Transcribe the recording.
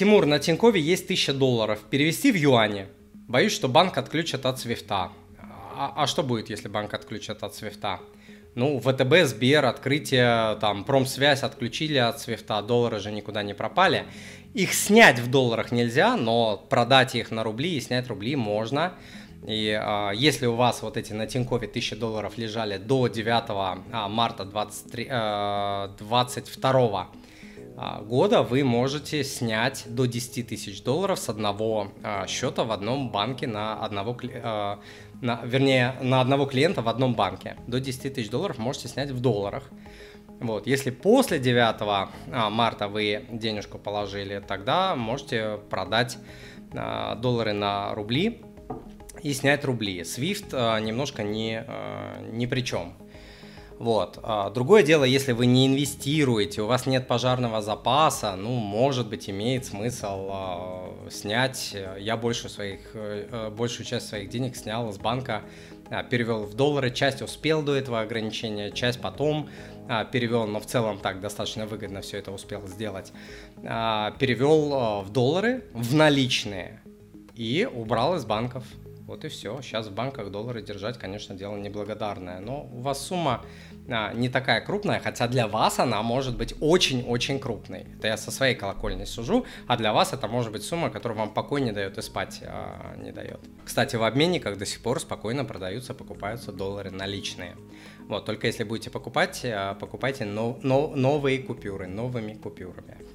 Тимур, на Тинькове есть 1000 долларов. Перевести в юани. Боюсь, что банк отключат от свифта. А, а что будет, если банк отключат от свифта? Ну, ВТБ, Сбер, открытие, там, промсвязь отключили от свифта, доллары же никуда не пропали. Их снять в долларах нельзя, но продать их на рубли и снять рубли можно. И а, если у вас вот эти на Тинькове 1000 долларов лежали до 9 а, марта 23, а, 22 а, года, вы можете снять до 10 тысяч долларов с одного а, счета в одном банке на одного, а, на, вернее, на одного клиента в одном банке. До 10 тысяч долларов можете снять в долларах. Вот, если после 9 марта вы денежку положили, тогда можете продать доллары на рубли и снять рубли. Swift немножко не, ни при чем. Вот. А, другое дело, если вы не инвестируете, у вас нет пожарного запаса, ну, может быть, имеет смысл э, снять. Я большую, своих, э, большую часть своих денег снял из банка, э, перевел в доллары, часть успел до этого ограничения, часть потом э, перевел, но в целом так достаточно выгодно все это успел сделать. Э, перевел э, в доллары, в наличные и убрал из банков. Вот и все. Сейчас в банках доллары держать, конечно, дело неблагодарное. Но у вас сумма а, не такая крупная, хотя для вас она может быть очень-очень крупной. Это я со своей колокольни сужу, а для вас это может быть сумма, которая вам покой не дает и спать а, не дает. Кстати, в обменниках до сих пор спокойно продаются, покупаются доллары наличные. Вот, только если будете покупать, а, покупайте но, но, новые купюры, новыми купюрами.